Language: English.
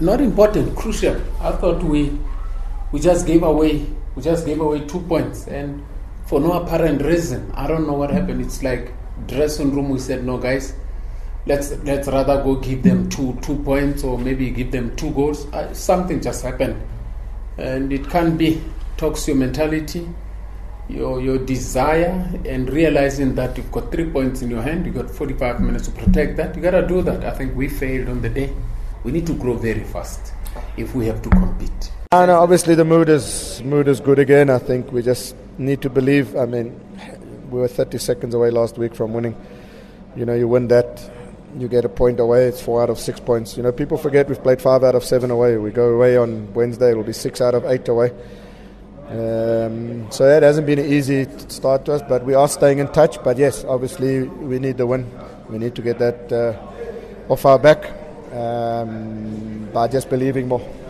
not important, crucial. I thought we we just gave away we just gave away two points and for no apparent reason. I don't know what happened. It's like dressing room we said no guys let's let's rather go give them two two points or maybe give them two goals uh, something just happened and it can't be talks your mentality your your desire and realizing that you've got three points in your hand you've got 45 minutes to protect that you got to do that i think we failed on the day we need to grow very fast if we have to compete and obviously the mood is mood is good again i think we just need to believe i mean we were 30 seconds away last week from winning. You know, you win that, you get a point away. It's four out of six points. You know, people forget we've played five out of seven away. We go away on Wednesday. It'll be six out of eight away. Um, so it hasn't been an easy start to us, but we are staying in touch. But yes, obviously we need the win. We need to get that uh, off our back um, by just believing more.